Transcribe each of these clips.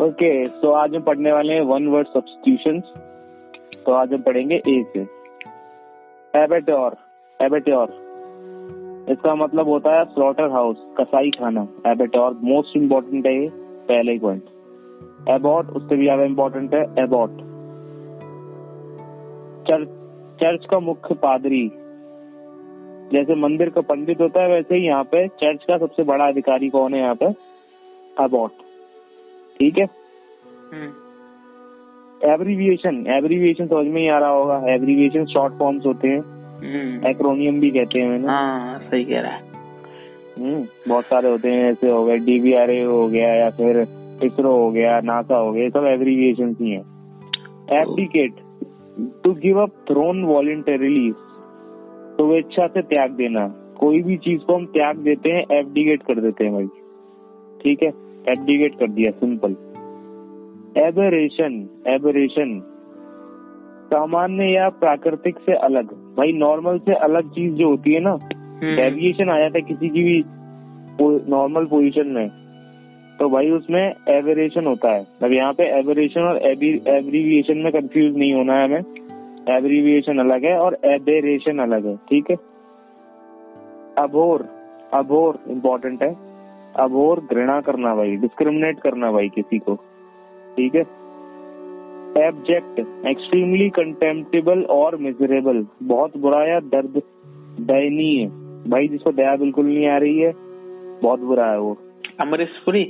Okay तो आज हम पढ़ने वाले हैं वन वर्ड सब्सटीट्यूशन तो आज हम पढ़ेंगे ए से। एबेट्योर एबेट्योर इसका मतलब होता है स्लॉटर हाउस कसाई खाना एबेटोर मोस्ट इम्पोर्टेंट है पहले ही पॉइंट एबॉट, उससे भी ज़्यादा इम्पोर्टेंट है, एबॉट। चर्च चर्च का मुख्य पादरी। जैसे मंदिर का पंडित होता है, वैसे ही यहाँ पे चर्च का सबसे बड़ा अधिकारी कौन है यहाँ पे? अबॉट ठीक है? एब्रीविएशन एब्रीविएशन समझ में ही आ रहा होगा। एब्रीविएशन शॉर्ट फॉर्म्स होते हैं। एक्रोनियम भी कहते हैं हाँ सही कह रहा है। हम्म, बहुत सारे होते हैं ऐसे हो गए। डीबीआरए हो गया या फिर इसरो हो गया नासा हो गया सब एब्रीविएशन ही है। Abdicate to give up throne voluntarily तो इच्छा से त्याग देना। कोई भी चीज़ को हम त्याग देते हैं एब्डिकेट कर देते हैं भाई। ठीक है? एब्डिकेट कर दिया सिंपल एबरेशन एबरेशन सामान्य या प्राकृतिक से अलग। भाई नॉर्मल से अलग चीज़ जो होती है ना डेविएशन आ जाता है किसी की भी नॉर्मल पोजीशन में। तो भाई उसमें एवरेशन होता है। अब यहाँ पे एवरेशन और एब्रीविएशन में कंफ्यूज नहीं होना है हमें। एब्रीविएशन अलग है और एबेरेशन अलग है ठीक है? अभोर अभोर इम्पोर्टेंट है। अभोर घृणा करना भाई डिस्क्रिमिनेट करना भाई किसी को। ठीक है? एबजेक्ट एक्सट्रीमली कंटेम्प्टेबल और मिजरेबल बहुत बुरा या दर्द दयनीय। भाई जिसको दया बिल्कुल नहीं आ रही है बहुत बुरा है वो। अमरीश पुरी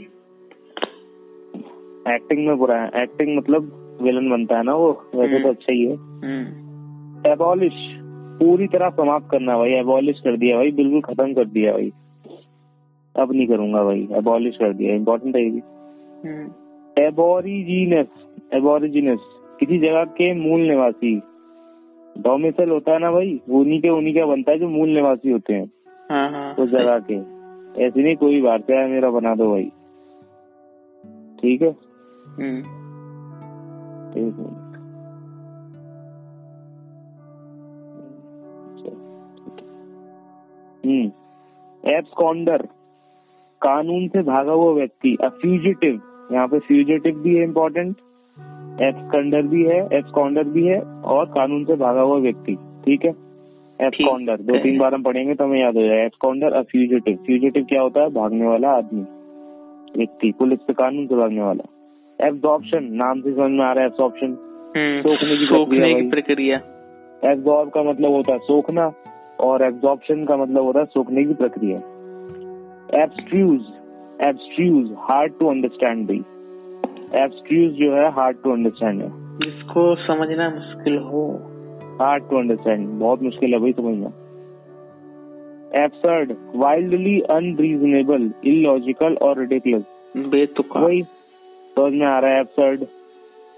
एक्टिंग में बुरा है। एक्टिंग मतलब विलन बनता है ना वो वैसे तो अच्छा ही है। एबॉलिश पूरी तरह समाप्त करना भाई। एबॉलिश कर दिया भाई बिल्कुल खत्म कर दिया भाई। अब नहीं करूँगा भाई एबॉलिश कर दिया इम्पोर्टेंट है ये एबोरिजिनस एबोरिजिनस किसी जगह के मूल निवासी। डोमिसल होता है ना भाई उन्हीं के उन्हीं का बनता है जो मूल निवासी होते हैं। हाँ, हाँ, उस जगह के। ऐसे नहीं कोई बात है मेरा बना दो भाई। ठीक है? एक मिनट हम्म। एब्सकॉन्डर कानून से भागा हुआ व्यक्ति फ्यूजिटिव यहाँ पे फ्यूजिटिव भी है इम्पोर्टेंट एब्सकंडर भी है एब्सकॉन्डर भी है और कानून से भागा हुआ व्यक्ति ठीक है? एब्सकॉन्डर दो तीन बार हम पढ़ेंगे तो हमें याद हो जाएगा। एब्सकॉन्डर और फ्यूजिटिव फ्यूजिटिव क्या होता है? भागने वाला आदमी व्यक्ति पुलिस से कानून से भागने वाला। एब्जॉर्प्शन नाम से समझ में आ रहा है एब्जॉर्प्शन सोखने की सोखने की प्रक्रिया। एब्जॉर्ब का मतलब होता है सोखना और एब्जॉर्प्शन का मतलब होता है सोखने की प्रक्रिया। Abstruse abstruse hard to understand भाई एब्स्ट्रूज जो है हार्ड टू अंडरस्टैंड है जिसको समझना मुश्किल हो। हार्ड टू अंडरस्टैंड बहुत मुश्किल है भाई समझना। एब्सर्ड वाइल्डली अनरीजनेबल इलॉजिकल और रिडिकुलस बेतुका। वही समझ में आ रहा है एब्सर्ड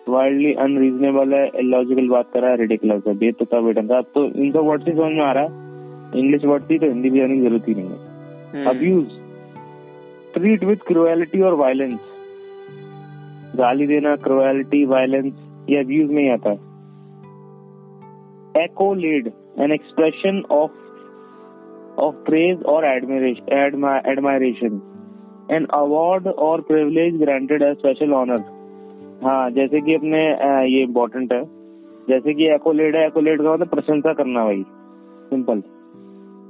वाइल्डली अनरीजनेबल है इलॉजिकल बात कर रहा है रिडिकुलस है। बेतुका बेटा अब तो इन सब वर्ड से समझ में आ रहा है। इंग्लिश वर्ड थी तो हिंदी भी आने की ज़रूरत ही नहीं है। अब्यूज ट्रीट विथ क्रुएलिटी और वायलेंस गाली देना क्रुएलिटी वायलेंस ये अब्यूज में ही आता है। Accolade an expression of of praise और एडमायरेशन एन अवार्ड और प्रिविलेज ग्रांटेड है स्पेशल ऑनर हाँ जैसे कि अपने ये इम्पोर्टेंट है। जैसे कि एकोलेड है एकोलेड का मतलब प्रशंसा करना भाई। सिंपल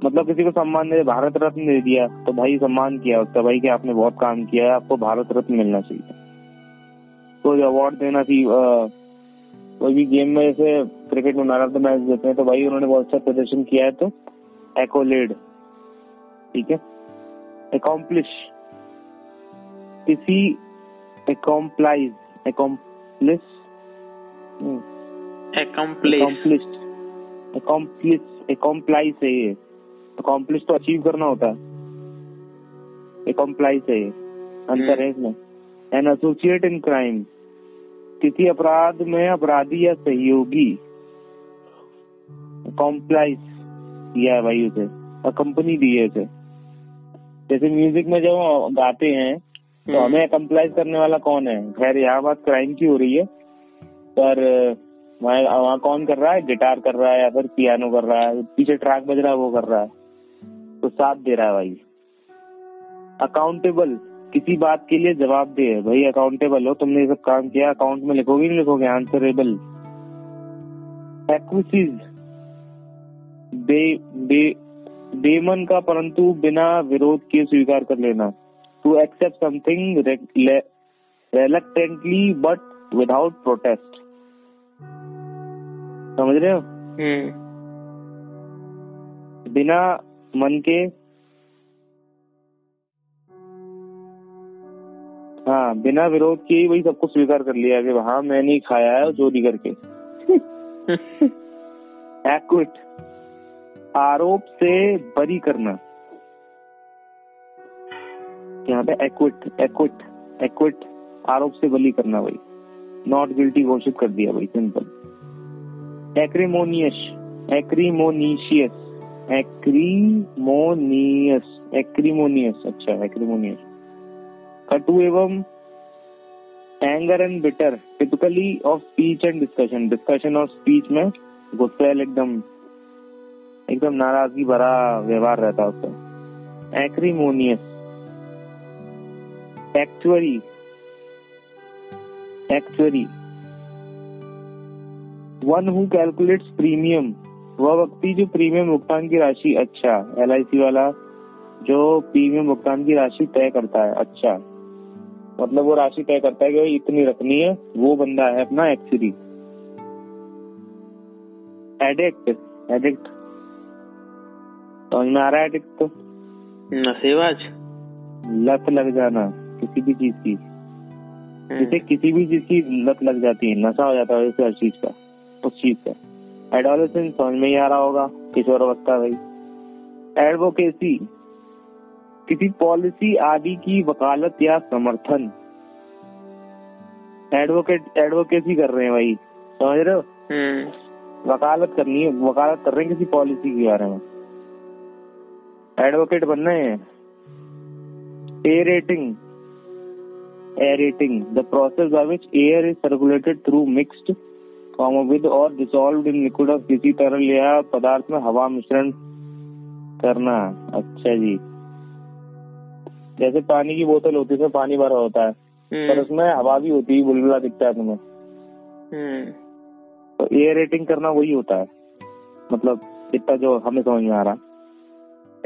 मतलब किसी को सम्मान दे भारत रत्न दे दिया तो भाई सम्मान किया उसका भाई कि आपने बहुत काम किया है आपको भारत रत्न मिलना चाहिए। तो अवार्ड देना चाहिए कोई भी गेम में जैसे क्रिकेट में मैन ऑफ़ द मैच देते हैं तो भाई उन्होंने बहुत अच्छा प्रदर्शन किया है तो एकोलेड ठीक है? एकम्प्लिश किसी accomplice accomplice accomplish accomplice accomplice है ये। अकॉम्प्लिश तो अचीव करना होता है। एकम्प्लाइज है अंतर है इसमें। एन एसोसिएट इन क्राइम किसी अपराध में अपराधी या सहयोगी कॉम्प्लाइज किया है भाई उसे। कंपनी दी है उसे। जैसे म्यूज़िक में जब गाते हैं तो हमें कंप्लाइज करने वाला कौन है? खैर यहाँ बात क्राइम की हो रही है। पर वहाँ कौन कर रहा है? गिटार कर रहा है या फिर पियानो कर रहा है? पीछे ट्रैक बज रहा है वो कर रहा है। तो साथ दे रहा है भाई। अकाउंटेबल किसी बात के लिए जवाब दे भाई अकाउंटेबल हो तुमने ये सब काम किया अकाउंट में लिखोगे नहीं लिखोगे? आंसरेबल एक्विसीज बे, बे, बेमन का परंतु बिना विरोध के स्वीकार कर लेना। To accept something reluctantly but without protest समझ रहे हो? हम्म। बिना मन के हाँ बिना विरोध के ही वही सबको स्वीकार कर लिया कि हाँ मैं नहीं खाया है जो चोरी करके। एक्विट आरोप से बरी करना। यहाँ पे एक्विट एक्विट एक्विट आरोप से बली करना भाई नॉट गिल्टी घोषित कर दिया भाई simple acrimonious acrimonious acrimonious acrimonious अच्छा एक्रीमोनियस कटु एवं anger and bitter typically of speech and discussion discussion और स्पीच में गुस्सेल एकदम एकदम नाराज़गी भरा व्यवहार रहता है उसका। Acrimonious actuary actuary one who calculates premium वह व्यक्ति जो प्रीमियम भुगतान की राशि अच्छा एलआईसी वाला जो प्रीमियम भुगतान की राशि तय करता है अच्छा। मतलब वो राशि तय करता है कि भाई इतनी रखनी है वो बंदा है अपना एक्चुअली एडिक्ट एडिक्ट समझ में आ रहा है एडिक्ट तो? नशेबाज लत लग जाना किसी भी चीज़ की। हम्म। जिसे किसी भी चीज़ की लत लग जाती है नशा हो जाता है हर चीज़ का उस चीज़ का। एडोलेसेंस समझ में ही आ रहा होगा किशोर अवस्था भाई एडवोकेसी किसी पॉलिसी आदि की वकालत या समर्थन। एडवोकेट एडवोकेसी कर रहे हैं भाई समझ रहे हो? हम्म। वकालत करनी है वकालत कर रहे हैं किसी पॉलिसी के बारे में। एडवोकेट बन रहे हैं। Aeration aeration the process by which air is circulated through mixed comma with और डिसॉल्व इन लिक्विड ऑफ़ किसी तरल या पदार्थ में हवा मिश्रण करना। अच्छा जी। जैसे पानी की बोतल होती है उसमें पानी भरा होता है पर हम्म उसमें हवा भी होती है बुलबुला दिखता है तुम्हें। हम्म। तो एयर रेटिंग करना वही होता है। मतलब इतना जो हमें समझ में आ रहा।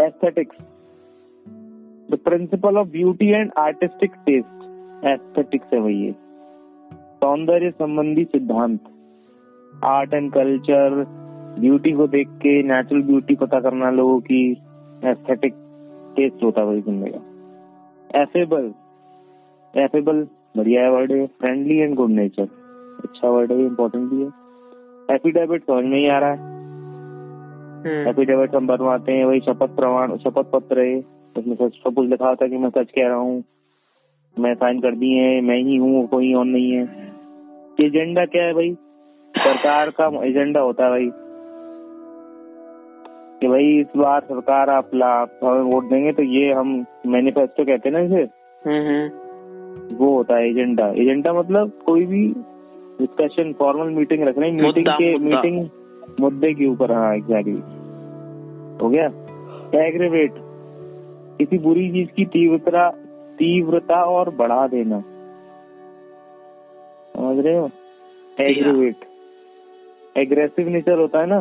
Aesthetics the principle of beauty and artistic taste aesthetics है वही। सौंदर्य संबंधी सिद्धांत। आर्ट एंड कल्चर ब्यूटी को देख के नेचुरल ब्यूटी पता करना लोगों की एस्थेटिक टेस्ट होता है वही सुनने का। एफेबल एफेबल बढ़िया है वर्ड है फ्रेंडली एंड गुड नेचर अच्छा वर्ड है इम्पोर्टेंट भी है। एफिडेविट समझ में ही आ रहा है। हम्म। एफिडेविट हम बनवाते हैं वही शपथ प्रमाण शपथ पत्र है। उसमें सच सब कुछ लिखा होता है कि मैं सच कह रहा हूँ। मैं साइन कर दिए हैं मैं ही हूँ कोई और नहीं है। एजेंडा क्या है भाई? सरकार का एजेंडा होता है भाई। कि भाई इस बार सरकार आप हमें वोट देंगे तो ये हम मैनिफेस्टो कहते हैं ना इसे। हम्म हम्म। वो होता है एजेंडा। एजेंडा मतलब कोई भी डिस्कशन फॉर्मल मीटिंग रख रहे हैं मीटिंग के मुद्दा। मीटिंग मुद्दे के ऊपर हाँ एग्जैक्टली हो गया? एग्रेवेट किसी बुरी चीज़ की तीव्रता तीव्रता और बढ़ा देना। समझ रहे हो? एग्रेवेट एग्रेसिव नेचर होता है ना?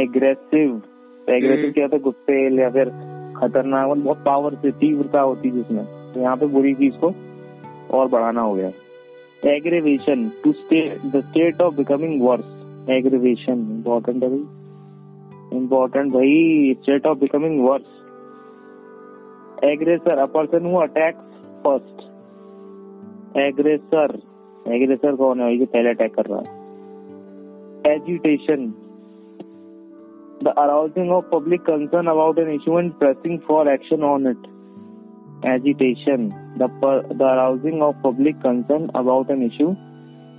Aggressive aggressive hmm. क्या होता है? गुस्से या फिर खतरनाक मतलब बहुत पावर से तीव्रता होती है जिसमें। तो यहाँ पे बुरी चीज़ को और बढ़ाना हो गया। Aggravation to state the state of becoming worse aggravation important है भाई। इम्पोर्टेंट भाई state of becoming worse aggressor a person who attacks first aggressor aggressor कौन है भाई जो पहले अटैक कर रहा है? Agitation the arousing of public concern about an issue and pressing for action on it. Agitation, the, per- the arousing of public concern about an issue.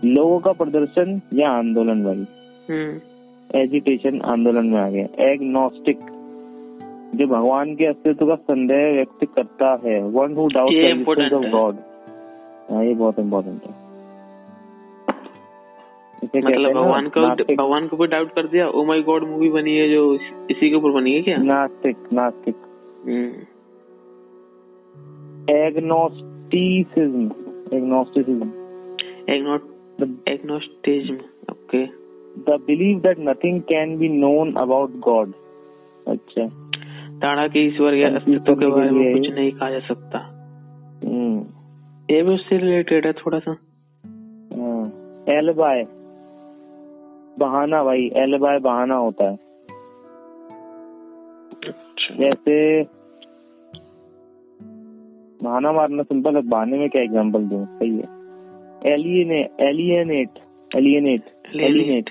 लोगों का प्रदर्शन या आंदोलन भाई हम्म एजिटेशन आंदोलन में आ गया एग्नोस्टिक जो भगवान के अस्तित्व का संदेह व्यक्त करता है one who doubt of God हाँ ये बहुत इम्पोर्टेंट है मतलब भगवान का। भगवान को डाउट कर दिया ओ माय गॉड मूवी बनी है जो इसी के ऊपर बनी है क्या? नास्तिक नास्तिक। Agnosticism agnosticism agnosticism okay the believe that nothing can be known about God अच्छा। ताड़ा के ईश्वर या अस्तित्व के बारे में कुछ नहीं कहा जा सकता। हम्म। ये भी उससे रिलेटेड है थोड़ा सा। एलबाय बहाना भाई एलबाय बहाना होता है। अच्छा। जैसे बहाना मारना सिंपल है बहाने में क्या एग्जांपल दूँ? सही है। एलियने alienate alienate alienate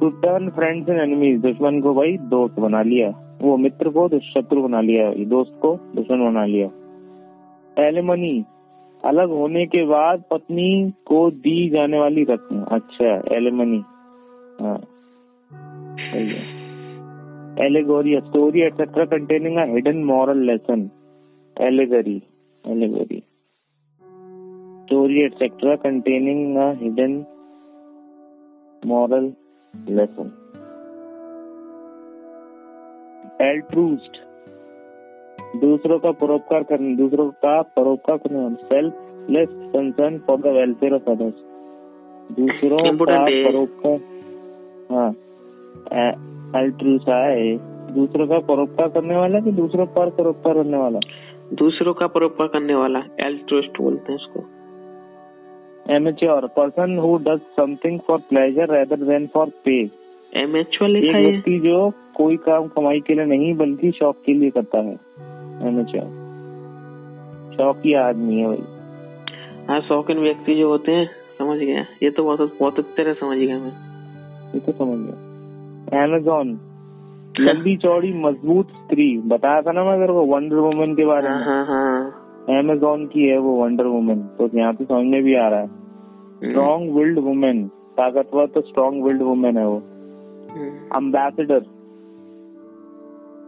to turn friends and enemies दुश्मन को भाई दोस्त बना लिया। वो मित्र को शत्रु बना लिया। दोस्त को दुश्मन बना लिया। एलिमनी अलग होने के बाद पत्नी को दी जाने वाली रस्म। अच्छा एलिमनी। हाँ। Allegory story etcetera containing hidden moral lesson allegory, allegory. Story etcetera containing hidden moral lesson altruist दूसरों का परोपकार करने दूसरों का परोपकार करने selfless concern for the welfare of others दूसरों का परोपकार हाँ। अल्ट्रूसा है। दूसरों का परोपकार करने वाला कि दूसरों पर परोपकार करने वाला? दूसरों का परोपकार करने वाला। एल्ट्रुइस्ट बोलते हैं उसको। Amateur person who does something for pleasure rather than for pay एक लिखा है। व्यक्ति जो कोई काम कमाई के लिए नहीं बल्कि शौक के लिए करता है। एमेच्योर शौकी आदमी है भाई। हाँ शौकीन व्यक्ति जो होते हैं समझ गया ये तो बहुत बहुत अच्छी तरह समझ गया मैं। ये तो समझ गया। अमेजोन लंबी चौड़ी मज़बूत स्त्री। बताया था ना मैं तेरे को वंडर वुमन के बारे हाँ में? हाँ हाँ अमेजोन की है वो वंडर वुमन तो यहाँ पे समझ में भी आ रहा है। हम्म, स्ट्रॉन्ग विल्ड वुमेन ताकतवर तो स्ट्रॉन्ग विल्ड वुमेन है वो। हम्म, अम्बेसडर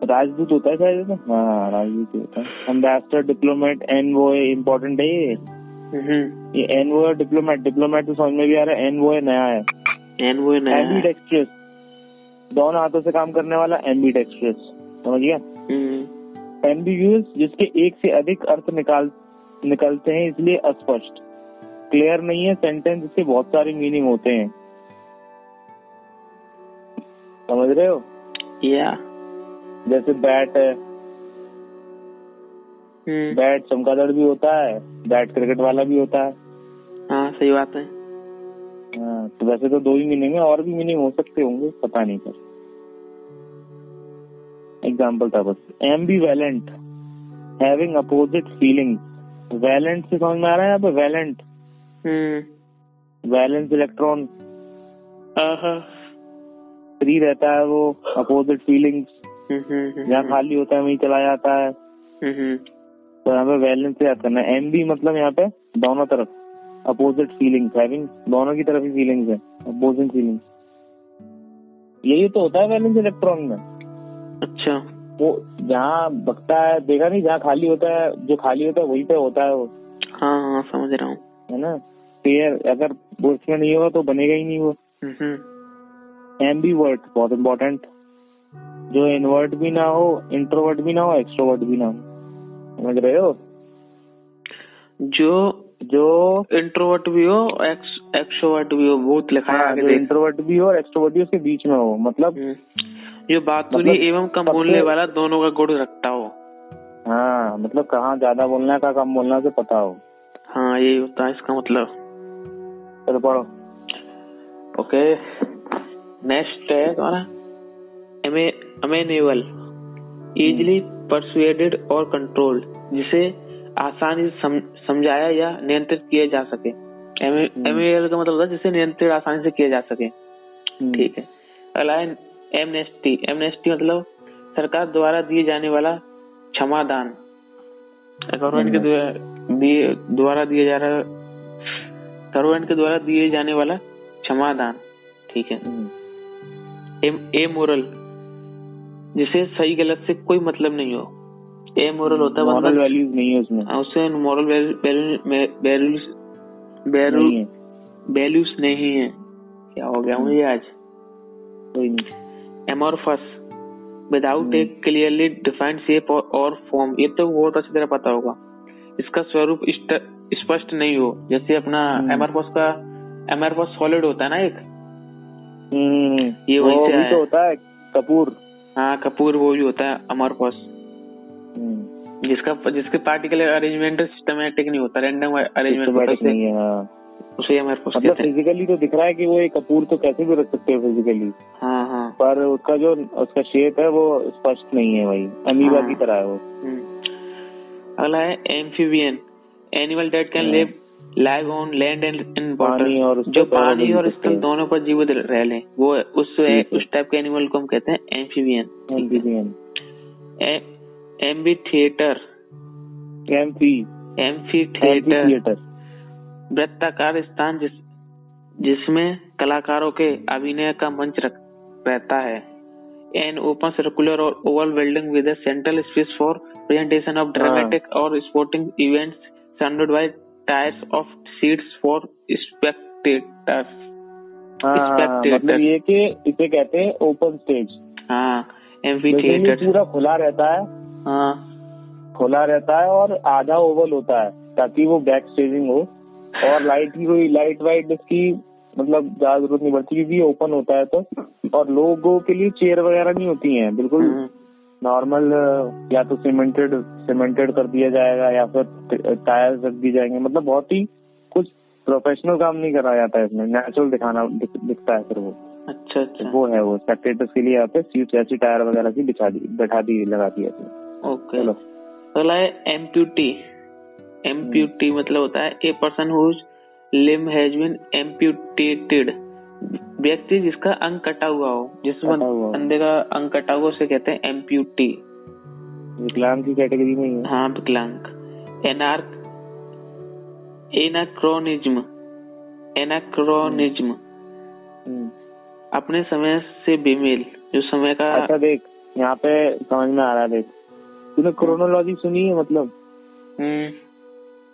राजदूत होता है शायद तो? हाँ राजदूत होता है। अम्बेसडर डिप्लोमेट एन वो इम्पोर्टेंट है ये। हम्म, ये एन वो डिप्लोमेट डिप्लोमेट तो समझ में भी आ रहा है एन वो नया है। एन वो नया है। एम्बीडेक्स्ट्रस दोनों हाथों से काम करने वाला एम्बीडेक्स्ट्रस समझ गया? हम्म, एम्बिग्यूस जिसके एक से अधिक अर्थ निकाल निकलते हैं इसलिए अस्पष्ट। क्लियर नहीं है सेंटेंस इसके बहुत सारे मीनिंग होते हैं। समझ रहे हो? या जैसे बैट है। हम्म, बैट चमगादड़ भी होता है बैट क्रिकेट वाला भी होता है। हाँ सही बात है। हाँ, तो वैसे तो दो ही मीनिंग है और भी मीनिंग हो सकते होंगे पता नहीं पर। एग्ज़ाम्पल था बस। Ambivalent having opposite feeling valent से समझ में आ रहा है यहाँ पे? Valent hmm, valence electron free रहता है वो अपोजिट फीलिंग्स हम्म, हम्म, हम्म, जहाँ खाली होता है वहीं चला जाता है। तो यहाँ पे वैलेंस से याद करना है। एम बी मतलब यहाँ पे दोनों तरफ़ अपोजिट फीलिंग्स हैविंग दोनों की तरफ़ ही फीलिंग्स है अपोजिट फीलिंग्स यही तो होता है वैलेंस इलेक्ट्रॉन में। अच्छा। वो जहाँ बकता है देखा नहीं जहाँ खाली होता है जो खाली होता है वहीं पे होता है वो। हाँ हाँ समझ रहा हूँ। है ना? पेयर अगर वो इसमें नहीं होगा तो बनेगा ही नहीं वो। एम बी वर्ड बहुत इम्पोर्टेंट जो इनवर्ट भी ना हो इंट्रोवर्ट भी ना हो एक्सट्रोवर्ट भी ना हो। समझ रहे हो? जो जो इंट्रोवर्ट भी हो एक्स एक्सट्रोवर्ट भी हो बहुत लिखा है हाँ, जो इंट्रोवर्ट भी हो और एक्सट्रोवर्ट भी उसके बीच में हो मतलब हम्म, जो बातुली मतलब एवं कम बोलने वाला दोनों का गुण रखता हो। हाँ मतलब कहाँ ज़्यादा बोलना कहाँ कम बोलना उसे पता हो। हाँ यही होता है इसका मतलब। चलो पढ़ो। ओके नेक्स्ट है तुम्हारा। अमेनेबल इजिली परसुएडेड और कंट्रोल्ड जिसे आसानी से सम, समझाया या नियंत्रित किया जा सके। एमेबल का मतलब होता है जिसे नियंत्रित आसानी से किया जा सके। हम्म, ठीक है। अगला है एमनेस्टी एमनेस्टी मतलब सरकार द्वारा दिए जाने वाला क्षमादान। गवर्नमेंट के द्वारा दिए द्वारा दिए जा रहा गवर्नमेंट के द्वारा दिए जाने वाला क्षमादान। ठीक है। हम्म, एम ए मोरल जिसे सही गलत से कोई मतलब नहीं हो। ए मोरल होता है मॉरल वैल्यूज़ नहीं है उसमें। हाँ, उससे मोरल वैल्यूज़ नहीं वैल्यूज़ नहीं है। क्या हो गया मुझे आज? कोई नहीं। Amorphous without a clearly defined shape और फॉर्म ये तो बहुत अच्छी तरह पता होगा। इसका स्वरूप स्पष्ट नहीं हो। जैसे अपना हम्म। एमआरपॉस का एमआरपॉस सॉलिड होता है ना एक? हम्म, ये वही। तो होता है कपूर। हाँ कपूर वो भी होता है अमरपॉस हम्म, जिसका जिसके पार्टिकल अरेंजमेंट सिस्टमेटिक नहीं होता रैंडम अरेंजमेंट होता है नहीं है हाँ। उसे अमरपॉस मतलब फिजिकली तो दिख रहा है कि वो एक कपूर तो कैसे भी रख सकते हो फिजिकली हाँ हाँ। पर उसका जो उसका शेप है वो स्पष्ट नहीं है भाई। अमीबा हाँ। की तरह है वो। हम्म। अगला है amphibian animal that can. Live live on land and in water जो पानी और स्थल दोनों पर जीवित रह लें वो उस उस टाइप के एनिमल को हम कहते हैं amphibian amphibian amphitheatre amphi amphitheatre theatre वृत्ताकार स्थान जिस जिसमें कलाकारों के अभिनय का मंच रख रहता है। एन ओपन सर्कुलर और oval building with central space for presentation of dramatic और sporting events surrounded by tiers of seats for spectators हाँ हाँ, मतलब ये कि इसे कहते हैं ओपन स्टेज हाँ एम्फी थिएटर पूरा खुला रहता है। हाँ। खुला रहता है और आधा ओवल होता है ताकि वो बैक स्टेजिंग हो। और लाइट की कोई लाइट वाइट इसकी मतलब ज़्यादा ज़रूरत नहीं पड़ती क्योंकि ओपन होता है तो। और लोगों के लिए चेयर वगैरह नहीं होती हैं बिल्कुल। हम्म, नॉर्मल या तो सीमेंटेड सीमेंटेड कर दिया जाएगा या फिर टायर्स रख दिए जाएँगे। मतलब बहुत ही कुछ प्रोफेशनल काम नहीं करा जाता है इसमें। नेचुरल दिखाना दिख, दिखता है फिर वो। अच्छा अच्छा। वो है वो। स्पेक्टेटर्स के लिए यहाँ पे सीट ऐसी टायर वगैरह की बिछा दी बैठा दी लगा दी ओके चलो। अगला है एम्प्यूटी एम्प्यूटी मतलब होता है a person whose limb has been amputated व्यक्ति जिसका अंग कटा हुआ हो जिसमें कटा बंदे का अंग कटा हुआ उसे कहते हैं एम्प्यूटी विकलांग की कैटेगरी में है हाँ। विकलांग। Anarch anachronism. एनाक्रोनिज्म। हम्म। अपने समय से बेमेल। जो समय का अच्छा देख यहाँ पे समझ में आ रहा है देख। तूने क्रोनोलॉजी सुनी है मतलब? हम्म,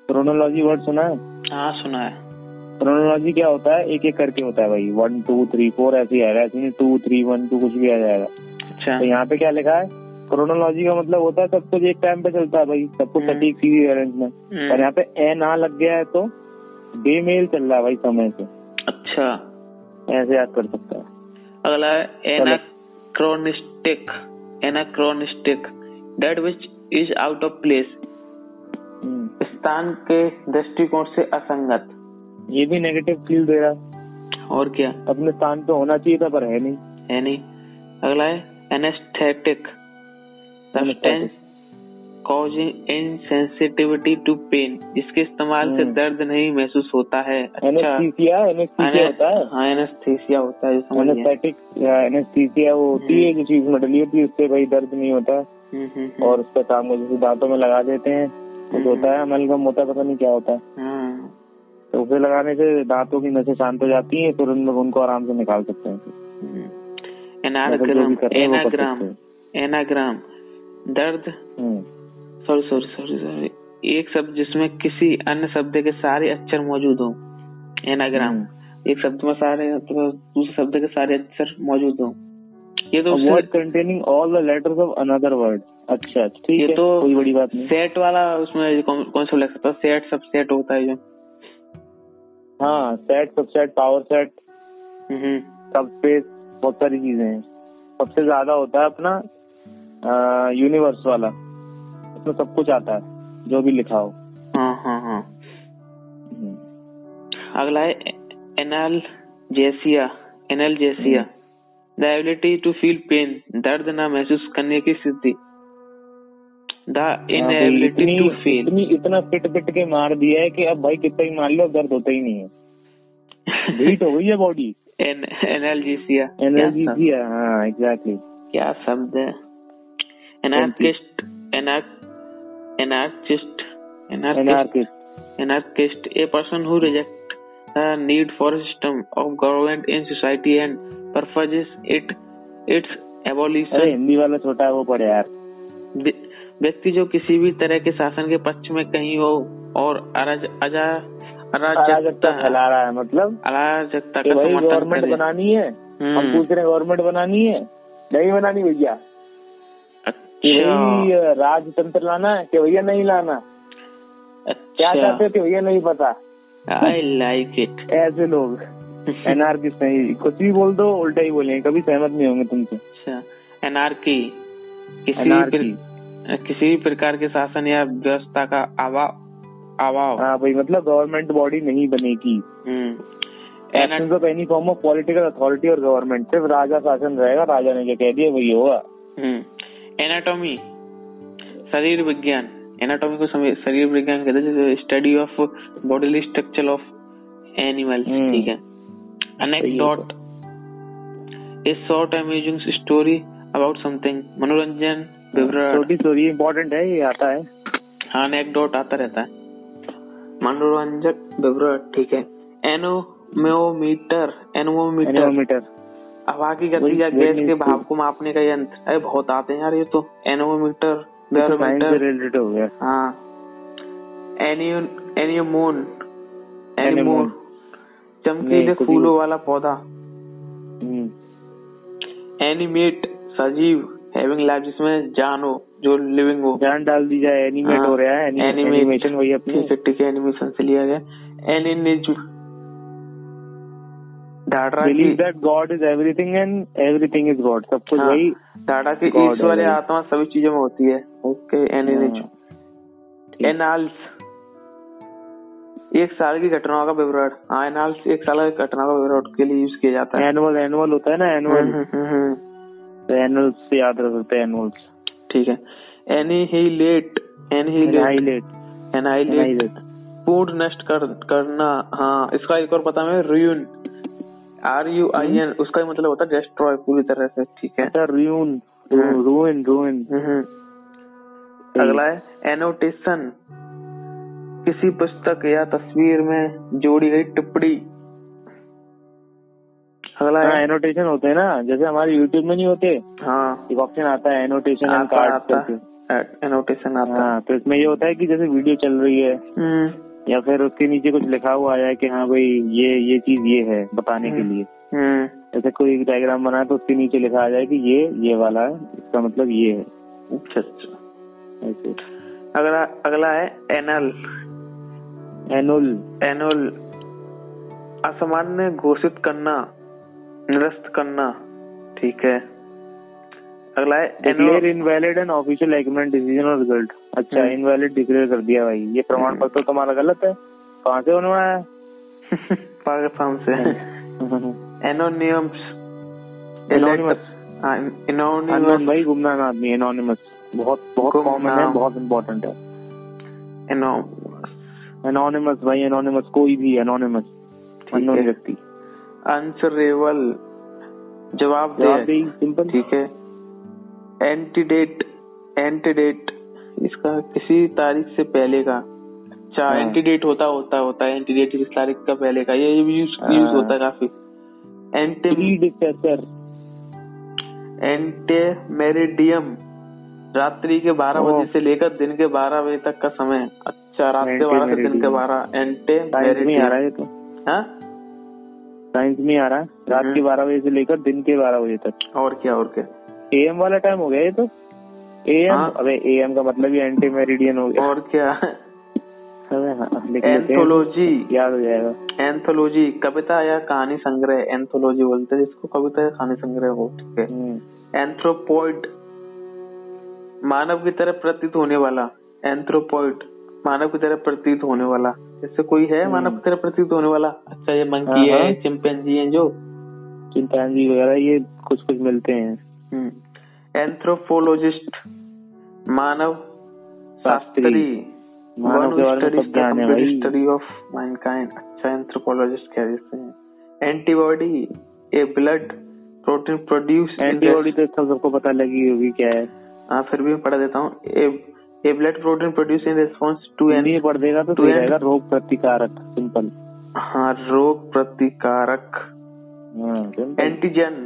क्रोनोलॉजी वर्ड सुना है? हाँ सुना है। क्रोनोलॉजी क्या होता है? एक एक करके होता है भाई। वन टू थ्री फोर ऐसे ही आएगा ऐसे नहीं टू थ्री वन टू कुछ भी आ जाएगा। अच्छा। तो यहाँ पे क्या लिखा है? क्रोनोलॉजी का मतलब होता है सब कुछ एक टाइम पे चलता है भाई। सब कुछ हम्म। सटीक सीधी अरेंज में हम्म, और यहाँ पे ए ना लग गया है तो बेमेल चल रहा है भाई समय से। अच्छा। ऐसे याद कर सकता है। अगला है anachronistic anachronistic that which is out of place. स्थान के दृष्टिकोण से असंगत। ये भी नेगेटिव फील दे रहा और क्या? अपने स्थान पे होना चाहिए था पर है नहीं। है नहीं। अगला है anaesthetic substance causing insensitivity to pain जिसके इस्तेमाल से हम्म। दर्द नहीं महसूस होता है। अच्छा। एनेस्थीसिया एनेस्थीसिया होता है? हाँ एनेस्थीसिया होता है एनेस्थेटिक एनेस्थीसिया वो होती है जो चीज़ में डली होती है उससे भाई दर्द नहीं होता। हम्म, हम्म। और उसका काम जैसे दांतों में लगा देते हैं कुछ। होता है अमलगम होता है पता नहीं क्या होता है। हाँ, तो उसे लगाने से दांतों की नसें शांत हो जाती हैं फिर उन लोग उनको आराम से निकाल सकते हैं। हम्म। एनाग्राम एनाग्राम एनाग्राम दर्द। सॉरी सॉरी सॉरी सॉरी एक शब्द जिसमें किसी अन्य शब्द के सारे अक्षर मौजूद हो एनाग्राम। हम्म। एक शब्द में सारे मतलब दूसरे शब्द के सारे अक्षर मौजूद हो। ये तो word containing all the letters of another word अच्छा ठीक है तो कोई बड़ी बात नहीं। सेट वाला उसमें कौन कौन सा लग सकता है सेट सब सेट होता है जो। हाँ set subset power set subspace बहुत सारी चीज़ें हैं। सबसे ज़्यादा होता है अपना यूनिवर्स वाला। उसमें सब कुछ आता है जो भी लिखा हो। हाँ हाँ हाँ। हम्म, अगला है analgesia analgesia the ability to feel pain दर्द ना महसूस करने की स्थिति। द हाँ इनएबिलिटी इतनी टू फील इतनी इतना पिट पिट के मार दिया है कि अब भाई कितना ही मार लो दर्द होता ही नहीं है। हीट हो गई है बॉडी एनएलजीसिया की है। हाँ एग्जैक्टली क्या शब्द है anarchist anarchist anarchist anarchist anarchist. a person who rejects the need for a system of government in society and purposes it its अरे abolition हिंदी वाला छोटा है वो पढ़े यार। व्यक्ति जो किसी भी तरह के शासन के पक्ष में कहीं हो और अराज अजा अराजकता फैला रहा है मतलब? अराजकता का समर्थन गवर्नमेंट बनानी है। हम हम्म, पूछ रहे गवर्नमेंट बनानी है? नहीं बनानी भैया। अच्छा। राजतंत्र लाना है कि भैया नहीं लाना? क्या अच्छा। चाहते हो कि भैया नहीं पता? आई लाइक इट ऐसे लोग। एनआरकिस्ट नहीं कुछ भी बोल दो उल्टा ही बोलेंगे कभी सहमत नहीं होंगे तुमसे। अच्छा। एनआरकी। किसी भी किसी भी प्रकार के शासन या व्यवस्था का अभाव अभाव। हाँ भाई मतलब गवर्नमेंट बॉडी नहीं बनेगी। हम्म। Of any form of political authority और गवर्नमेंट सिर्फ़ राजा शासन रहेगा राजा ने जो कह दिया वही होगा। हम्म। एनाटॉमी शरीर विज्ञान। एनाटॉमी को शरीर विज्ञान कहते हैं study of bodily structure of animals hmm. ठीक है। Anecdote a short amazing story about something मनोरंजन छोटी स्टोरी इम्पोर्टेंट है ये आता है। हाँ एनेक्डोट आता रहता है। मनोरंजक विवरण ठीक है। एनोमोमीटर एनोमोमीटर एनोमीटर हवा की गति या गैस के भाव को मापने का यंत्र। अरे बहुत आते हैं यार ये तो। एनोमीटर बैरोमीटर रिलेटेड हो गया। हाँ। Anemone anemone. चमकीले फूलों वाला पौधा। हम्म, एनिमेट सजीव हैविंग लाइफ जिसमें जान हो जो लिविंग हो। जान डाल दी जाए एनिमेट हाँ, हो रहा है एनि- एनिमेट। एनिमेशन वही अपनी। है ठीक है एनिमेशन से लिया गया। एनिनिज्म डाडरा की believe that God is everything and everything is God सब कुछ हाँ, वही डाडा की है। आत्मा सभी चीज़ों में होती है। ओके एनिनिज्म ठीक। एनाल्स एक साल की घटनाओं का विवरण। हाँ एनाल्स एक साल की घटनाओं का विवरण के लिए यूज़ किया जाता है। एनुअल एनुअल होता है ना एनुअल हम्म, हम्म, हम्म, तो से याद रख सकते हैं। एनुअल्स ठीक है annihilate annihilate annihilate annihilate annihilate पूर्ण नष्ट कर करना हाँ इसका एक और पता है ruin R U I N उसका मतलब होता है डिस्ट्रॉय पूरी तरह से ठीक है। अच्छा रूइन। रूइन। अगला है एनोटेशन किसी पुस्तक या तस्वीर में जोड़ी गई टिप्पणी। अगला हाँ। एनोटेशन होते हैं ना। जैसे हमारे यूट्यूब में नहीं होते? हाँ। एक ऑप्शन आता है एनोटेशन एंड कार्ड एनोटेशन आता हाँ। तो इसमें ये होता है कि जैसे वीडियो चल रही है हम्म, या फिर उसके नीचे कुछ लिखा हुआ आया है कि हाँ भाई ये ये चीज़ ये है बताने के हम्म। लिए। हम्म, जैसे कोई डायग्राम बना है तो उसके नीचे लिखा आ जाए कि ये ये वाला है इसका मतलब ये है। अच्छा अच्छा। ऐसे। अगला अगला है एनल एनुअल एनुअल असामान्य घोषित करना। निरस्त करना ठीक है? अगला है declare invalid and official agreement decision or result अच्छा हम्म। इनवैलिड डिक्लेयर कर दिया भाई। ये प्रमाण पत्र तो तुम्हारा गलत है। कहाँ से होने वाला है? पाकिस्तान से। एनोनियम्स Anonymous। हाँ भाई गुमनाम आदमी एनोनिमस बहुत बहुत कॉमन है बहुत इम्पोर्टेंट है। एनोनिमस भाई एनोनिमस कोई भी एनोनिमस अननोन व्यक्ति। आंसरेबल जवाब दे सिंपल ठीक है. एंटीडेट एंटीडेट इसका किसी तारीख से पहले का. अच्छा हाँ। एंटीडेट होता होता होता है. एंटीडेट किस तारीख का पहले का. ये यूज़ हाँ। यूज़ होता है काफ़ी. एंटी प्रीडिसेसर एंटेमेरिडियम रात्रि के 12 ओह। बजे से लेकर दिन के 12 बजे तक का समय अच्छा रात के 12 से दिन के Antemeridium। 12 साइंस में आ रहा है तो. हाँ? साइंस में आ रहा है। रात हम्म। के बारह बजे से लेकर दिन के बारह बजे तक। और क्या और क्या? एएम वाला टाइम हो गया ये तो। एएम हाँ। अबे एम का मतलब ही एंटी मेरिडियन हो गया। और क्या? अबे हाँ, हैं एंथोलॉजी याद हो जाएगा। एंथोलॉजी कविता या कहानी संग्रह एंथोलॉजी बोलते हैं जिसको कविता या कहानी संग्रह हो। ठीक है। हम्म, एंथ्रोपोइड मानव की तरह प्रतीत होने वाला एंथ्रोपोइड मानव की तरह प्रतीत होने वाला। जैसे कोई है हम्म। मानव की तरह प्रतीत होने वाला। अच्छा ये मंकी हाँ, है हाँ। चिंपैंजी है जो। चिंपैंजी वगैरह ये कुछ कुछ मिलते हैं। एंथ्रोपोलॉजिस्ट मानव शास्त्री। शास्त्री। मानव के बारे में सब ज्ञान भाई। स्टडी ऑफ़ मैनकाइंड अच्छा एंथ्रोपोलॉजिस्ट कह देते हैं। Antibody a blood protein produce antibody तो सबको पता लगी होगी क्या है। हाँ फिर भी मैं पढ़ा देता हूँ। A blood protein produce in response to an पढ़ देगा तो रहेगा रोग प्रतिकारक सिंपल हाँ रोग प्रतिकारक. हाँ, एंटीजन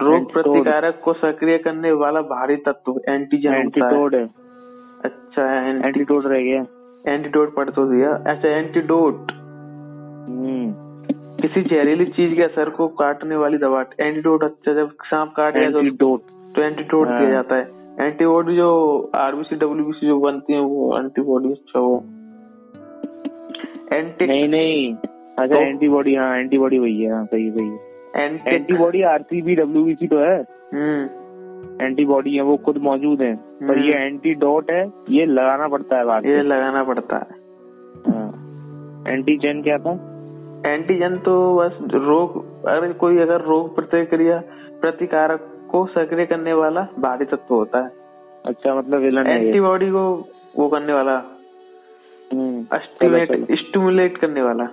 रोग प्रतिकारक को सक्रिय करने वाला भारी तत्व एंटीजन होता है. एंटीटोड है अच्छा एंटी एंटीटोड रह गया. एंटीडोट पढ़ तो दिया. अच्छा एंटीडोट हम्म, किसी जहरीली चीज़ के असर को काटने वाली दवा एंटीडोट अच्छा जब सांप काट गया तो एंटीडोट तो एंटीडोट हाँ। दिया जाता है. एंटीबॉडी जो आरबीसी डब्ल्यूबीसी जो बनती है वो एंटीबॉडी अच्छा वो एंटी नहीं नहीं। अच्छा तो- एंटीबॉडी हाँ एंटीबॉडी वही है हाँ सही सही एंटीबॉडी आरसीबी डब्ल्यूबीसी तो है। हम्म। एंटीबॉडी है वो खुद मौजूद है। पर हम्म। ये एंटीडोट है ये लगाना पड़ता है बाद ये लगाना पड़ता है। एंटीजन क्या था? एंटीजन तो बस रोग अगर कोई अगर रोग प्रतिक्रिया प्रतिकारक को सक्रिय करने वाला बाहरी तत्व होता है। अच्छा मतलब विलन एंटीबॉडी को वो करने वाला। हम्म, स्टिमुलेट करने वाला।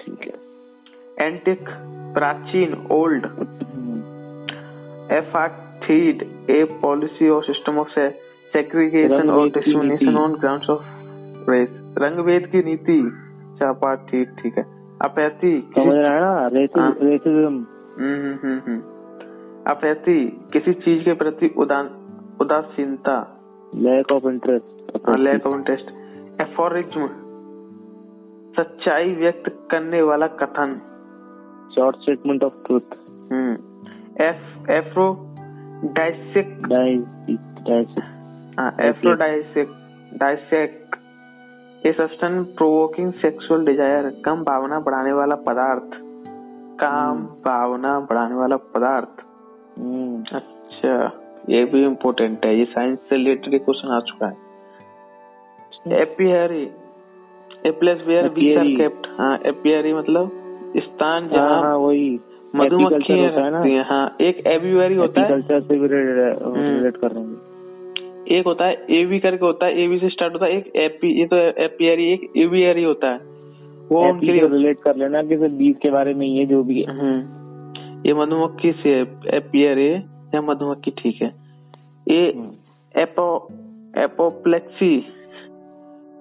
ठीक है। एंटिक प्राचीन old hmm, apartheid a policy or system of segregation or discrimination. On grounds of race रंग भेद की नीति चापा ठीक ठीक है। अपैथी समझ रहा है ना? रेसिस हाँ। रेसिज्म हम्म हम्म हम्म हम्म। अपैथी किसी चीज़ के प्रति उदान उदासीनता। Lack of interest lack of interest aphorism सच्चाई व्यक्त करने वाला कथन। शॉर्ट स्टेटमेंट ऑफ़ ट्रुथ हम्म। एफ़ aphrodisiac aphrodisiac. डाइसेक a substance provoking sexual desire कम भावना बढ़ाने वाला पदार्थ। काम भावना बढ़ाने वाला पदार्थ। अच्छा ये भी इम्पोर्टेंट है ये साइंस से रिलेटेड क्वेश्चन आ चुका है। Apiary a place where bees are. Kept हाँ एपियरी मतलब स्थान हाँ जहाँ हाँ वही। मधुमक्खियाँ Apiculture है हाँ एक एबियरी होता है। एग्रीकल्चर से भी हम्म। रिलेट कर रहे हैं। एक होता है एवी करके होता है एवी से स्टार्ट होता है एक एपी ये तो एपियरी एक एवियरी होता है। वो उनके लिए रिलेट कर लेना कि बीज के बारे में है जो भी है। हम्म। ये मधुमक्खी से एपियरी या मधुमक्खी ठीक है। ये हम्म। एपो एपोप्लेक्सी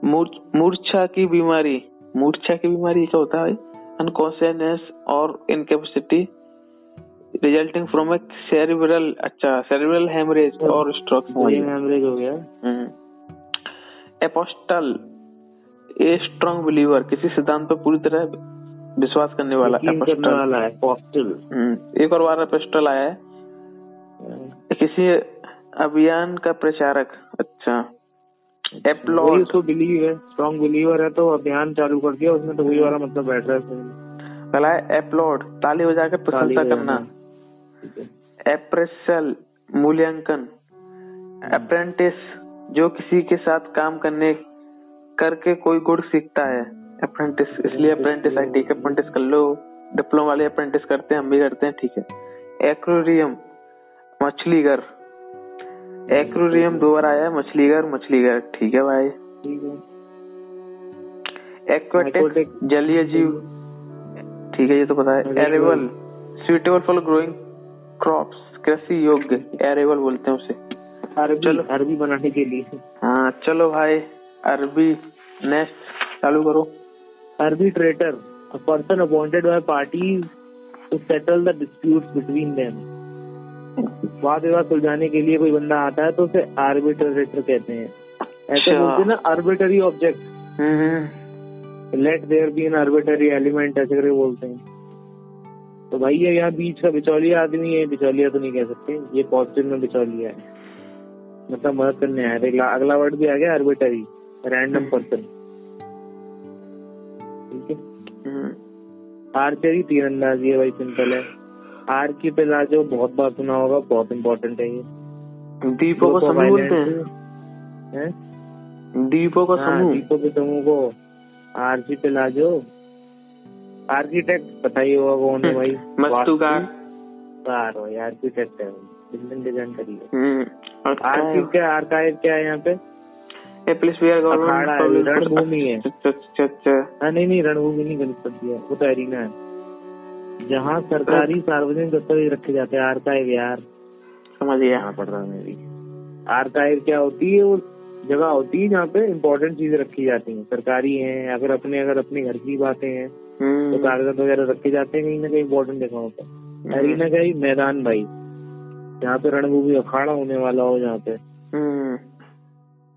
मूर्छा की बीमारी मूर्छा की बीमारी क्या होता है? Unconsciousness or incapacity resulting from a cerebral अच्छा cerebral haemorrhage or stroke haemorrhage हो गया। एपोस्टल ए स्ट्रॉन्ग बिलीवर किसी सिद्धांत पर पूरी तरह विश्वास करने वाला यकीन करने वाला है पॉस्टल हम्म, एक और बार एपोस्टल आया है। किसी अभियान का प्रचारक। अच्छा। एप्लॉड उसको बिलीव है स्ट्रॉन्ग बिलीवर है तो अभियान चालू कर दिया उसमें तो वही वाला मतलब बैठ रहा है है एप्लॉड ताली बजाकर प्रशंसा करना। एप्रेसल मूल्यांकन। अप्रेंटिस जो किसी के साथ काम करने करके कोई गुण सीखता है। अप्रेंटिस इसलिए अप्रेंटिस आई ठीक अप्रेंटिस कर लो। डिप्लोमा वाले अप्रेंटिस करते हैं हम भी करते हैं ठीक है। एक्वेरियम मछली घर एक्वेरियम दो बार आया है मछली घर मछली घर ठीक है। भाई है एक्वेटिक जलीय जीव। ठीक है ये तो पता है. Arable suitable for growing crops कृषि योग्य। एरेबल बोलते हैं उसे। अरबी चलो। अरबी बनाने के लिए। हाँ चलो भाई अरबी नेक्स्ट चालू करो। Arbitrator a person appointed by parties to settle the disputes between them. वाद विवाद सुलझाने के लिए कोई बंदा आता है तो उसे आर्बिट्रेटर कहते हैं। ऐसे अच्छा। बोलते हैं ना arbitrary object let there be an arbitrary element ऐसे करके बोलते हैं। तो भाई ये यहाँ बीच का बिचौलिया आदमी है बिचौलिया तो नहीं कह सकते। ये पॉजिटिव में बिचौलिया है। मतलब मदद करने आया अगला वर्ड भी आ गया आर्बिटरी रैंडम पर्सन आर्चरी तीरंदाजी है भाई सिंपल है। आर की पे लाजो बहुत बार सुना होगा बहुत इम्पोर्टेंट है ये। दीपों को समूह बोलते हैं। हैं? दीपों का हाँ, समूह। दीपों के समूह को। आरसी पे लाजो आर्किटेक्ट पता ही होगा कौन है भाई। वास्तुकार भाई आर्किटेक्ट है बिल्डिंग डिज़ाइन करिए हम्म, आर्किव क्या आर्काइव क्या है यहाँ पे? ए प्लेस अखाड़ा है, गवर्नमेंट रणभूमि है। अच्छा हाँ नहीं नहीं रणभूमि नहीं गलत कर दिया वो तो एरिना है। जहाँ सरकारी सार्वजनिक दस्तावेज़ रखे जाते हैं आर्काइव यार। समझ गया यहाँ पढ़ रहा हूँ मैं आर्काइव क्या होती है वो जगह होती है जहाँ पे इम्पोर्टेंट चीज़ें रखी जाती हैं। सरकारी हैं अगर अपने अगर अपने घर की बातें हैं तो हम्म, कागजात वगैरह रखे जाते हैं कहीं ना कहीं इम्पोर्टेंट जगहों पर। एरिना का ही मैदान भाई। जहाँ पे रणभूमि अखाड़ा होने वाला हो जहाँ पे।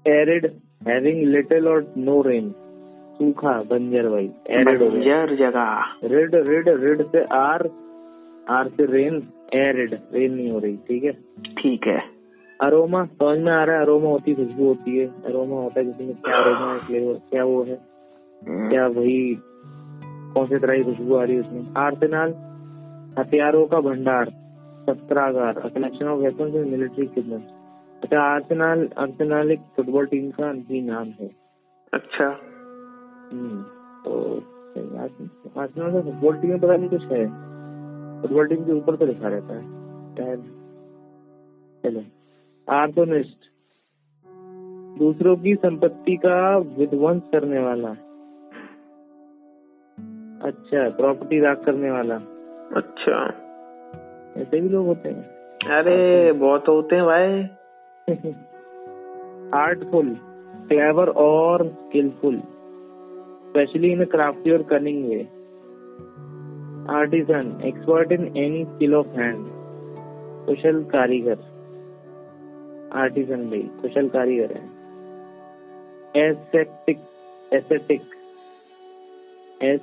Arid having little or no rain सूखा बंजर भाई एरिड बंजर जगह। रिड रिड रिड से आर आर से रेन एरिड रेन नहीं हो रही ठीक है? ठीक है। अरोमा समझ में आ रहा है अरोमा होती खुशबू होती है। अरोमा होता है जिसमें क्या अरोमा है फ्लेवर क्या वो है? हम्म, क्या वही कौन से तरह की खुशबू आ रही है उसमें? आर्सेनाल हथियारों का भंडार शस्त्रागार collection of weapons and military equipment अच्छा आर्सेनाल आर्सेनाल एक फुटबॉल टीम का भी नाम है। अच्छा। हम्म, तो आर्सेनल का फुटबॉल टीम में पता नहीं कुछ है। फुटबॉल टीम के ऊपर तो लिखा रहता है। चलो। आर्थोनिस्ट दूसरों की संपत्ति का विध्वंस करने वाला। अच्छा प्रॉपर्टी राख करने वाला। अच्छा। ऐसे भी लोग होते हैं। अरे बहुत होते हैं भाई। Artful clever or skilful especially in crafty or cunning way artisan expert in any skill of hand कुशल कारीगर आर्टिसन भाई कुशल कारीगर है एसेटिक एसेटिक एस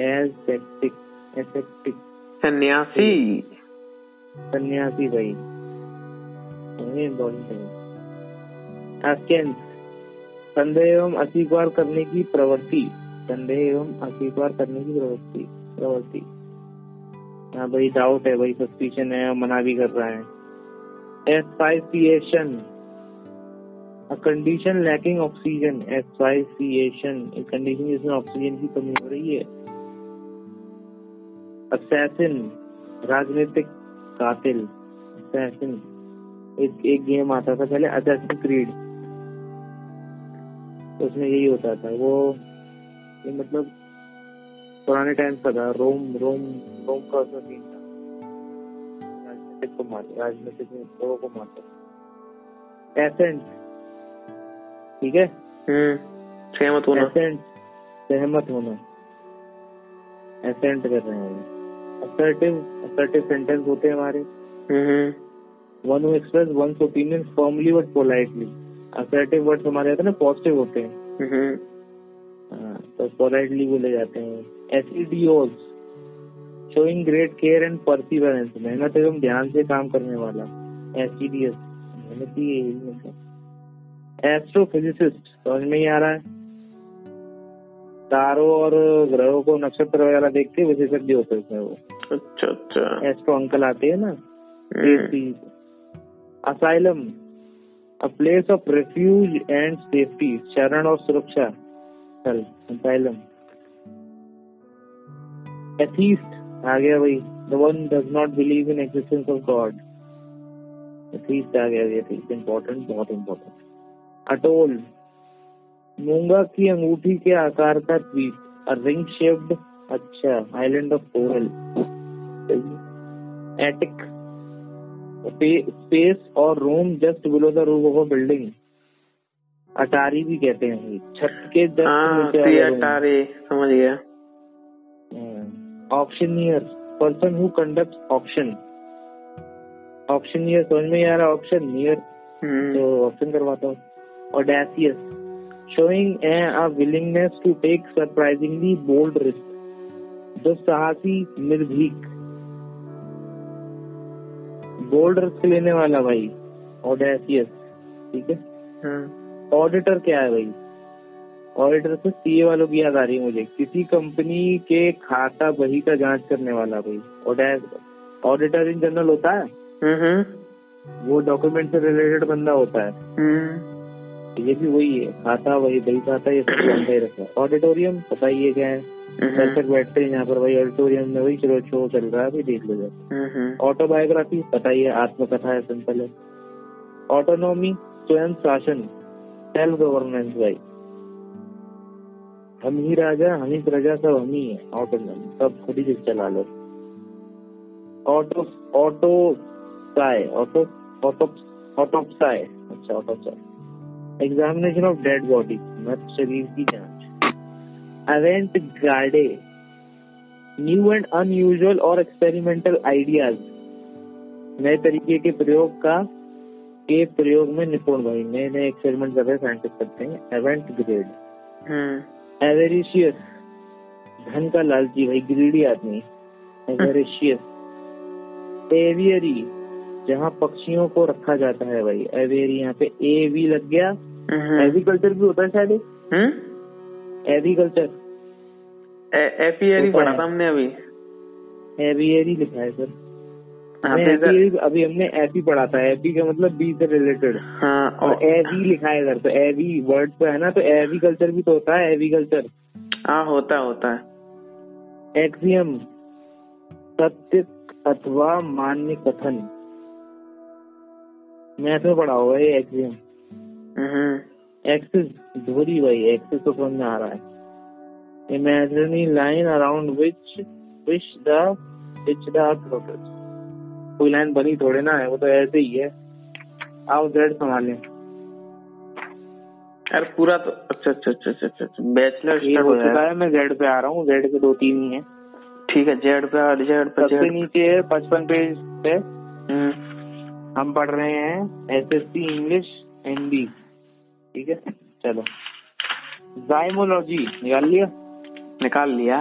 एसेटिक एसेटिक सन्यासी सन्यासी भाई ये इम्पोर्टेंट है एस्केंस संदेह एवं अस्वीकार करने की प्रवृत्ति। संदेह एवं अस्वीकार करने की प्रवृत्ति प्रवृत्ति। हाँ भाई डाउट है, भाई सस्पिशन है मना भी कर रहा है। Asphyxiation a condition lacking oxygen asphyxiation, एक कंडीशन जिसमें ऑक्सीजन की कमी हो रही है। Assassin, राजनीतिक कातिल। Assassin एक एक गेम आता था पहले assassin creed उसमें यही होता था। वो ये मतलब पुराने टाइम का था। रोम रोम रोम का उसमें सीन था। राजनीतिक को मार राजनीतिक लोगों को मारता एसेंट ठीक है? हम्म सहमत होना। एसेंट सहमत होना। एसेंट कर रहे हैं। असर्टिव असर्टिव सेंटेंस होते हैं हमारे। हम्म। One who express one opinion formally but politely assertive words हमारे होते हैं ना पॉजिटिव होते हैं। हम्म। हाँ, तो पोलाइटली बोले जाते हैं। Assiduous showing great care and perseverance मेहनत एवं ध्यान से काम करने वाला। एसिडियस मेहनती है यही मतलब एस्ट्रोफिजिसिस्ट समझ में ही आ रहा है। तारों और ग्रहों को नक्षत्र वगैरह देख के विशेषज्ञ होते हैं वो। अच्छा अच्छा। एस्ट्रो अंकल आते हैं ना asylum a place of refuge and safety शरण और सुरक्षा स्थल असाइलम एथीस्ट आ गया भाई the one does not believe in existence of God atheist आ गया एथीस्ट इम्पोर्टेंट बहुत इम्पोर्टेंट अटोल मूँगा की अंगूठी के आकार का द्वीप रिंग शेप्ड अच्छा island of coral attic space or room just below the roof of a building अटारी भी कहते हैं। छत के हाँ। अटारे समझ गया। Auctioneer person who conduct auction auctioneer समझ में आ रहा ऑप्शन नियर तो ऑप्शन करवाता हूँ। Audacious showing a willingness to take surprisingly bold risk जो साहसी निर्भीक। बोल्ड रिस्क लेने वाला भाई ऑडेसियस ठीक है? हम्म, ऑडिटर क्या है भाई? ऑडिटर से सीए वालों की याद आ रही है मुझे। किसी कंपनी के खाता बही का जाँच करने वाला भाई ऑडिटर इन जनरल होता है? हम्म, वो डॉक्यूमेंट से रिलेटेड बंदा होता है। हम्म, ये भी वही है खाता वही बही खाता ये सब जानता ही रखा है। ऑडिटोरियम पता ही है क्या है। हम्म, दर्शक बैठते हैं यहाँ पर भाई ऑडिटोरियम में वही चलो शो चल रहा है देख लो हम्म, ऑटोबायोग्राफी पता ही है आत्मकथा है सिंपल है। ऑटोनॉमी स्वयं शासन सेल्फ गवर्नेंस भाई। हम ही राजा हम ही प्रजा सब हम ही है ऑटोनॉमी सब खुद ही चला लो। Auto autopsy auto auto autopsy अच्छा autopsy examination of dead body मृत शरीर की जाँच। Avant garde new and unusual or experimental ideas नए तरीके के प्रयोग का के प्रयोग में निपुण भाई नए नए एक्सपेरिमेंट कर रहे साइंटिस्ट करते हैं। एवेंट ग्रेड एवेरिशियस धन का लालची भाई ग्रीडी आदमी। एवेरिशियस एवियरी जहाँ पक्षियों को रखा जाता है भाई। एवेरी यहाँ पे। ए भी लग गया। हम्म, एग्रीकल्चर भी होता है शायद हम्म? एग्रीकल्चर। ए- एपियरी पढ़ा था हमने अभी। एवियरी लिखा है सर। हाँ, अभी हमने एपी पढ़ा था। एपी का मतलब बी से रिलेटेड हाँ और एवी लिखा है सर तो एवी वर्ड पे है ना तो एविकल्चर भी तो होता है एविकल्चर हाँ होता होता है। एक्सियम सत्य अथवा मान्य कथन। मैथ में पढ़ा होगा ये एक्सियम एक्सिस धोरी भाई एक्सिस तो समझ में आ रहा है। Imaginary line around which which the which the कोई लाइन बनी थोड़े ना है वो तो ऐसे ही है। आओ जेड संभालें। यार पूरा तो अच्छा अच्छा अच्छा अच्छा अच्छा, अच्छा। बैचलर ये हो हो। चुका है मैं जेड पे आ रहा हूँ। जेड के दो तीन ही है। ठीक है जेड पे जेड पे सबसे नीचे है पचपन पेज पे। हम्म, हम पढ़ रहे हैं S S C English Hindi ठीक है? चलो। जाइमोलॉजी निकाल लिया? निकाल लिया।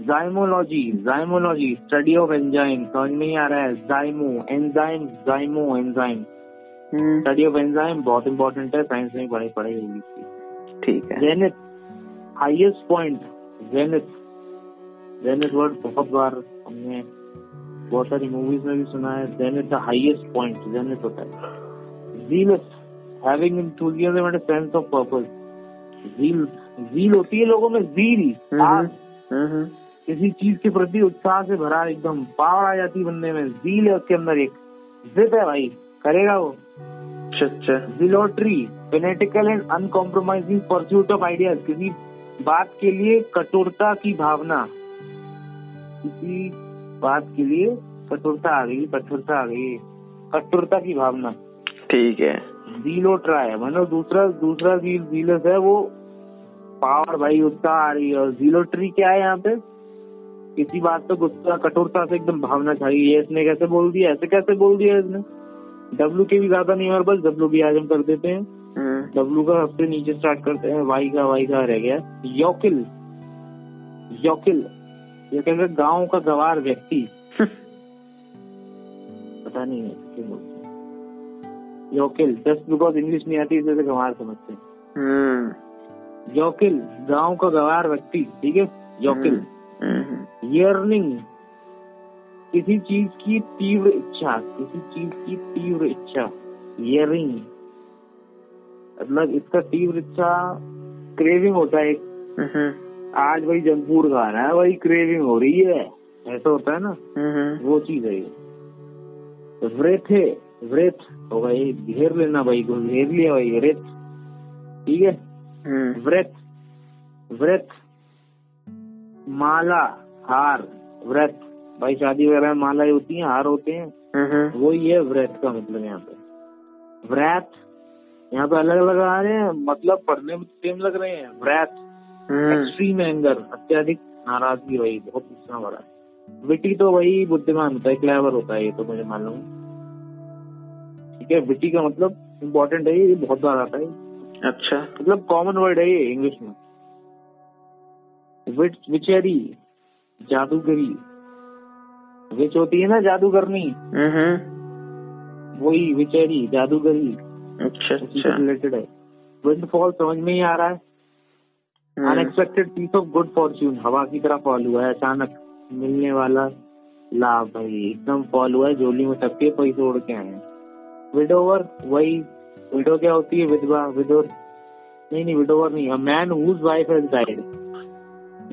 Zymology zymology study of enzyme समझ में ही आ रहा है। जाइमो एंजाइम जाइमो एंजाइम स्टडी ऑफ़ एंजाइम बहुत इंपॉर्टेंट है। साइंस में पढ़ाई पढ़ाई होगी ठीक है। Zenith highest point zenith zenith word बहुत बार हमने बहुत सारी मूवीज़ में भी सुना है zenith the highest point zenith होता है। Zealous having and a sense of purpose zeal zeal होती है लोगों में जील हम्म, हम्म, हम्म, किसी चीज़ के प्रति उत्साह से भरा एकदम पावर आ जाती है बंदे में। जील है उसके अंदर एक। जिद है भाई। करेगा वो? अच्छा। Zealotry fanatical and uncompromising pursuit of ideas किसी बात के लिए कठोरता की भावना। किसी बात के लिए कठोरता आ गई कठोरता आ गई। कठोरता की भावना। ठीक है। जीलो ट्राई मतलब दूसरा दूसरा जील जीलस है वो पावर भाई उत्साह आ रही है। और जीलो ट्री क्या है यहाँ पे? किसी बात पे गुस्सा कठोरता से एकदम भावना छाई ये इसने कैसे बोल दिया? ऐसे कैसे बोल दिया इसने? डब्लू के भी ज़्यादा नहीं और बस डब्लू भी आज हम कर देते हैं। हम्म, डब्लू का सबसे नीचे स्टार्ट करते हैं। वाई का वाई का रह गया। योकिल योकिल ये कहते गाँव का गवार व्यक्ति। पता नहीं है क्यों बोलते हैं। योकिल जस्ट बिकॉज़ इंग्लिश नहीं आती इसे गंवार समझते हैं। हम्म, योकिल गाँव का गवार व्यक्ति ठीक है? योकिल। हम्म, यर्निंग किसी चीज़ की तीव्र इच्छा किसी चीज़ की तीव्र इच्छा। यरिंग मतलब इसका तीव्र इच्छा क्रेविंग होता है। हम्म, आज भाई जंक फ़ूड खाना है वही क्रेविंग हो रही है। ऐसा होता है ना? हम्म, वो चीज़ है ये। व्रेथ है व्रेथ हो भाई घेर लेना भाई को घेर लिया भाई व्रेथ ठीक है? हम्म, व्रत व्रत माला हार व्रत। भाई शादी वगैरह में माला होती है हार होते हैं। हम्म, वही है व्रत का मतलब यहाँ पे। व्रत यहाँ पे अलग अलग आ रहे हैं मतलब पढ़ने में सेम लग रहे हैं। व्रत हम्म, एक्सट्रीम एंगर अत्यधिक नाराज़गी वही बहुत गुस्सा भरा विटी तो वही बुद्धिमान होता है क्लेवर होता है ये तो मुझे मालूम। ठीक है विटी का मतलब इम्पोर्टेंट है ये बहुत बार आता है। अच्छा। मतलब कॉमन वर्ड है ये इंग्लिश में। विच विचेरी जादूगरी। विच होती है ना जादू करनी हम्म, वही विचेरी जादूगरी। अच्छा अच्छा। रिलेटेड है। विंडफॉल समझ में ही आ रहा है। Unexpected piece of good fortune हवा की तरह फॉल हुआ है। अचानक मिलने वाला लाभ भाई एकदम फॉल हुआ है। झोली में टपके पैसे उड़ के आए विडोवर वही विडो क्या होती है? विधवा विडोर नहीं नहीं विडोवर नहीं। A man whose wife has died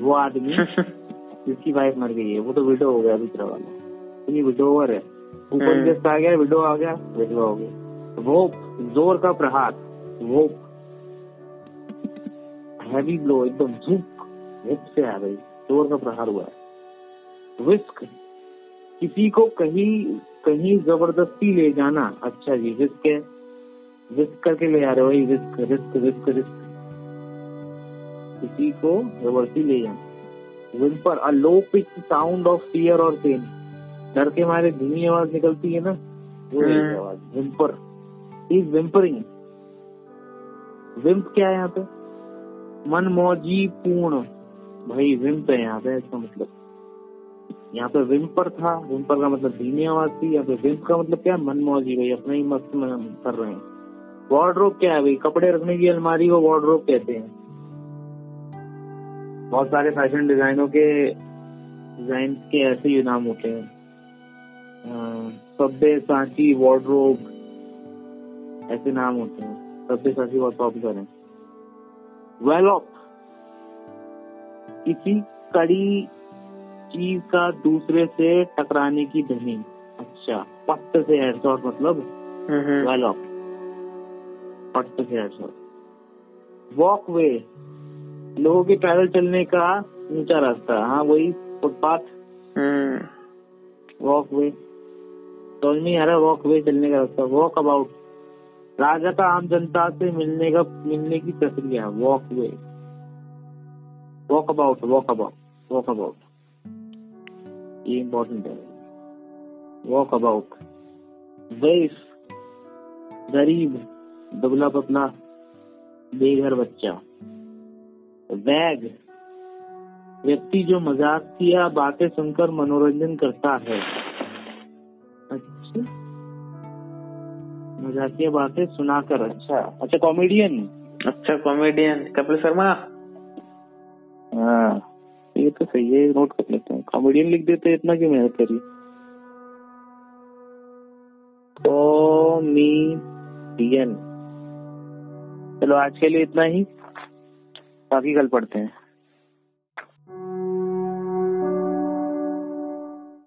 वो आदमी जिसकी वाइफ मर गई है। वो तो विडो हो गया दूसरा वाला। तो ये विडोवर है ऊपर हम्म। जस्ट आ गया विडो आ गया विधवा हो गया। वो ज़ोर का प्रहार। वो हैवी ब्लो एकदम झुक झुक से आ गई ज़ोर का प्रहार हुआ। है विस्क किसी को कहीं कहीं ज़बरदस्ती ले जाना अच्छा जी विस्क है। विस्क करके ले आ रहे हो वही विस्क रिस्क रिस्क रिस्क किसी को ज़बरदस्ती ले जाना। Whimper a low pitch sound of fear or pain डर के मारे धीमी आवाज़ निकलती है ना वो हम्म। आवाज़ विम्पर इज़ विम्परिंग विम्प क्या है यहाँ पे? मन मौजी पूर्ण भाई विम्प है यहाँ पे इसका मतलब। यहाँ पे विम्पर था। विम्पर का मतलब धीमी आवाज़ थी। यहाँ पे विम्प का मतलब क्या? मन मौजी भाई, अपना ही मस्त में कर रहे हैं। वार्डरोब क्या है, भाई? कपड़े रखने की अलमारी को वार्डरोब कहते हैं। बहुत सारे फ़ैशन डिजाइनों के डिज़ाइन के ऐसे ही नाम होते हैं। सब्बे सांची वार्डरोब ऐसे नाम होते हैं। सब्बे सांची बहुत पॉपुलर है। वेलॉप किसी कड़ी चीज़ का दूसरे से टकराने की ध्वनि अच्छा पट्ट से हेडशॉट मतलब? हम्म, वेलॉप पट्ट से हेडशॉट वॉक वे लोगों के पैदल चलने का ऊँचा रास्ता। हाँ वही फुटपाथ। हम्म, वॉक वे समझ नहीं आ रहा वॉक वे चलने का रास्ता। वॉक अबाउट राजा का आम जनता से मिलने का, मिलने की प्रक्रिया walk way walk about walk about walk about ये इम्पोर्टेंट है। वॉक अबाउट वेफ गरीब दुबला पतला बेघर बच्चा। वैग व्यक्ति जो मज़ाक किया, बातें सुनकर मनोरंजन करता है। मजाकिया बातें सुनाकर। अच्छा अच्छा कॉमेडियन अच्छा कॉमेडियन कपिल शर्मा? हाँ ये तो सही है नोट कर लेते हैं। कॉमेडियन लिख देते हैं इतना क्यों मेहनत करी? कॉमेडियन चलो आज के लिए इतना ही। बाकी कल पढ़ते हैं।